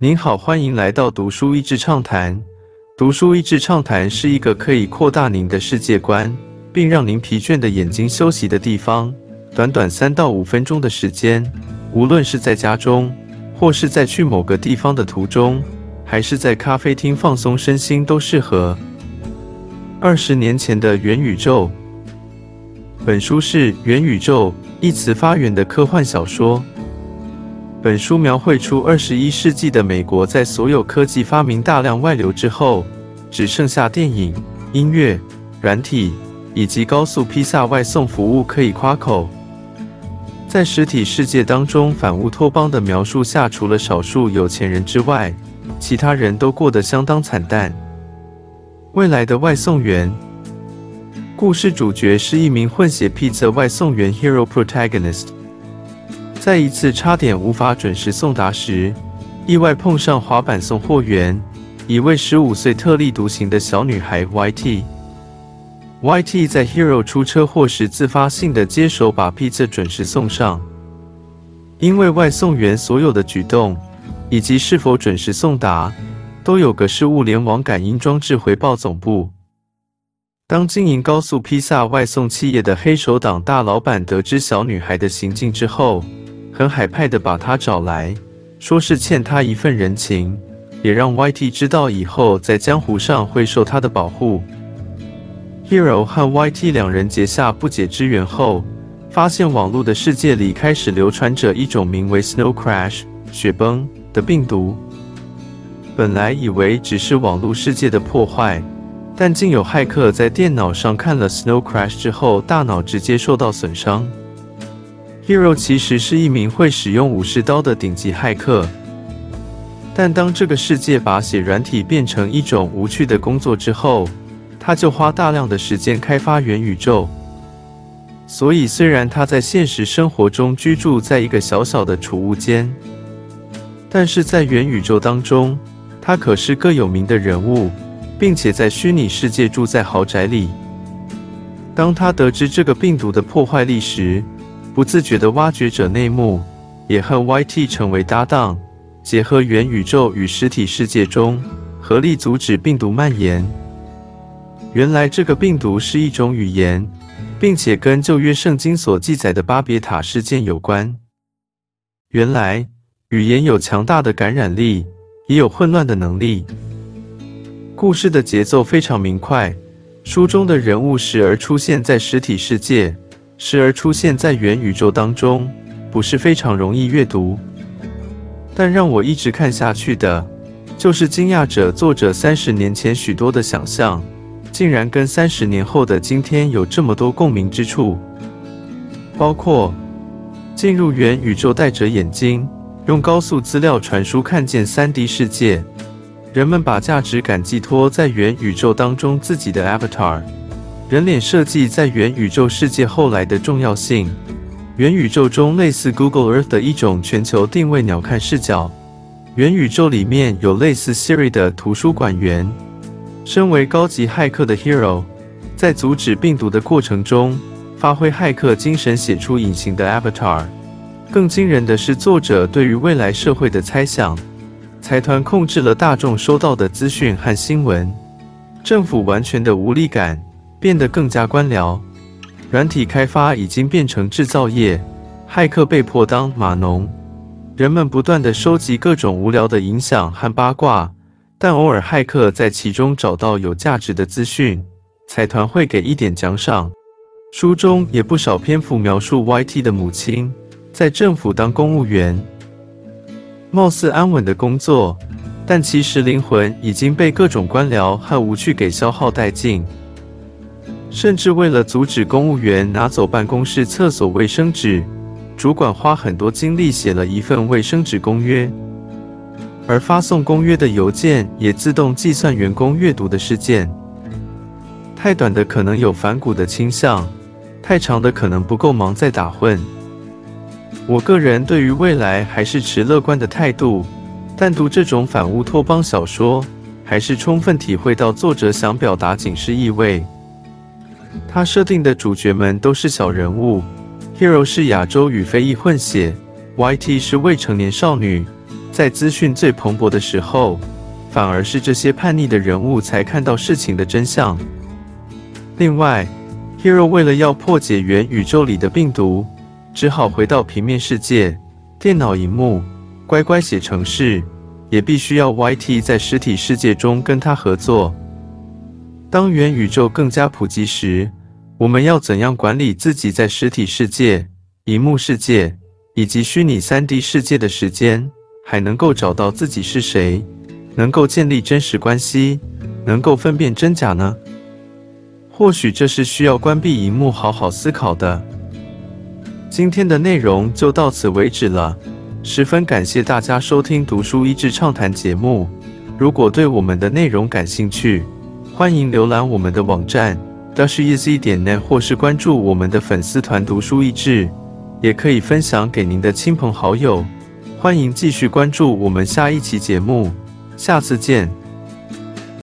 您好，欢迎来到读书益智畅谈。读书益智畅谈是一个可以扩大您的世界观，并让您疲倦的眼睛休息的地方。短短三到五分钟的时间，无论是在家中，或是在去某个地方的途中，还是在咖啡厅放松身心，都适合。二十年前的元宇宙，本书是元宇宙一词发源的科幻小说。本书描绘出二十一世纪的美国，在所有科技发明大量外流之后，只剩下电影、音乐、软体以及高速披萨外送服务可以夸口。在实体世界当中，反乌托邦的描述下，除了少数有钱人之外，其他人都过得相当惨淡。未来的外送员，故事主角是一名混血披萨外送员 （Hero Protagonist）。在一次差点无法准时送达时，意外碰上滑板送货员，一位十五岁特立独行的小女孩 YT。YT 在 Hero 出车祸时自发性的接手把披萨准时送上。因为外送员所有的举动以及是否准时送达，都有个是物联网感应装置回报总部。当经营高速披萨外送企业的黑手党大老板得知小女孩的行径之后，很海派的把他找来，说是欠他一份人情，也让 YT 知道以后在江湖上会受他的保护。Hero 和 YT 两人结下不解之缘后，发现网络的世界里开始流传着一种名为 Snow Crash 雪崩的病毒。本来以为只是网络世界的破坏，但竟有骇客在电脑上看了 Snow Crash 之后，大脑直接受到损伤。Hero 其实是一名会使用武士刀的顶级骇客，但当这个世界把写软体变成一种无趣的工作之后，他就花大量的时间开发元宇宙。所以，虽然他在现实生活中居住在一个小小的储物间，但是在元宇宙当中，他可是个有名的人物，并且在虚拟世界住在豪宅里。当他得知这个病毒的破坏力时，不自觉的挖掘者内幕，也和 YT 成为搭档，结合元宇宙与实体世界中，合力阻止病毒蔓延。原来这个病毒是一种语言，并且跟旧约圣经所记载的巴别塔事件有关。原来语言有强大的感染力，也有混乱的能力。故事的节奏非常明快，书中的人物时而出现在实体世界。时而出现在元宇宙当中，不是非常容易阅读。但让我一直看下去的，就是惊讶着作者三十年前许多的想象，竟然跟三十年后的今天有这么多共鸣之处。包括进入元宇宙戴着眼镜，用高速资料传输看见三 D 世界，人们把价值感寄托在元宇宙当中自己的 Avatar。人脸设计在元宇宙世界后来的重要性。元宇宙中类似 Google Earth 的一种全球定位鸟瞰视角。元宇宙里面有类似 Siri 的图书馆员。身为高级骇客的 Hero，在阻止病毒的过程中，发挥骇客精神，写出隐形的 Avatar。更惊人的是，作者对于未来社会的猜想：财团控制了大众收到的资讯和新闻，政府完全的无力感。变得更加官僚，软体开发已经变成制造业，骇客被迫当码农，人们不断的收集各种无聊的影响和八卦，但偶尔骇客在其中找到有价值的资讯，财团会给一点奖赏。书中也不少篇幅描述 YT 的母亲在政府当公务员，貌似安稳的工作，但其实灵魂已经被各种官僚和无趣给消耗殆尽。甚至为了阻止公务员拿走办公室厕所卫生纸，主管花很多精力写了一份卫生纸公约，而发送公约的邮件也自动计算员工阅读的事件。太短的可能有反骨的倾向，太长的可能不够忙在打混。我个人对于未来还是持乐观的态度，但读这种反乌托邦小说，还是充分体会到作者想表达警示意味。他设定的主角们都是小人物，Hero 是亚洲与非裔混血，YT 是未成年少女，在资讯最蓬勃的时候，反而是这些叛逆的人物才看到事情的真相。另外，Hero 为了要破解元宇宙里的病毒，只好回到平面世界，电脑荧幕，乖乖写程式，也必须要 YT 在实体世界中跟他合作。当元宇宙更加普及时，我们要怎样管理自己在实体世界、荧幕世界以及虚拟三 D 世界的时间？还能够找到自己是谁，能够建立真实关系，能够分辨真假呢？或许这是需要关闭荧幕好好思考的。今天的内容就到此为止了，十分感谢大家收听读书益智畅谈节目。如果对我们的内容感兴趣，欢迎浏览我们的网站 dasheasy 点 net，或是关注我们的粉丝团读书益智，也可以分享给您的亲朋好友。欢迎继续关注我们下一期节目，下次见。